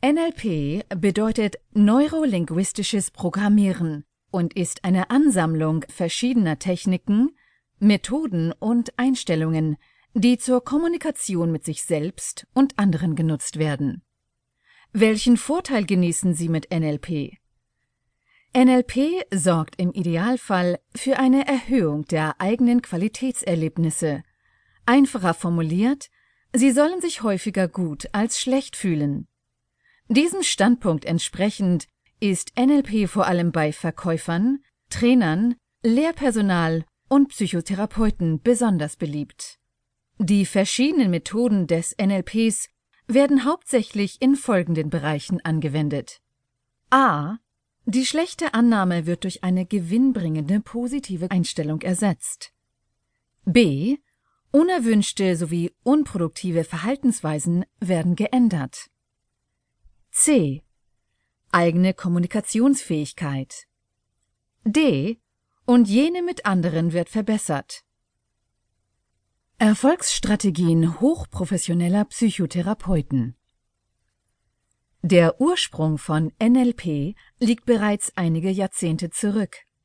NLP bedeutet neurolinguistisches Programmieren und ist eine Ansammlung verschiedener Techniken, Methoden und Einstellungen, die zur Kommunikation mit sich selbst und anderen genutzt werden. Welchen Vorteil genießen Sie mit NLP? NLP sorgt im Idealfall für eine Erhöhung der eigenen Qualitätserlebnisse. Einfacher formuliert, Sie sollen sich häufiger gut als schlecht fühlen. Diesem Standpunkt entsprechend ist NLP vor allem bei Verkäufern, Trainern, Lehrpersonal und Psychotherapeuten besonders beliebt. Die verschiedenen Methoden des NLPs werden hauptsächlich in folgenden Bereichen angewendet. A. Die schlechte Annahme wird durch eine gewinnbringende positive Einstellung ersetzt. B. Unerwünschte sowie unproduktive Verhaltensweisen werden geändert. C. Eigene Kommunikationsfähigkeit. D. Und jene mit anderen wird verbessert. Erfolgsstrategien hochprofessioneller Psychotherapeuten Der Ursprung von NLP liegt bereits einige Jahrzehnte zurück.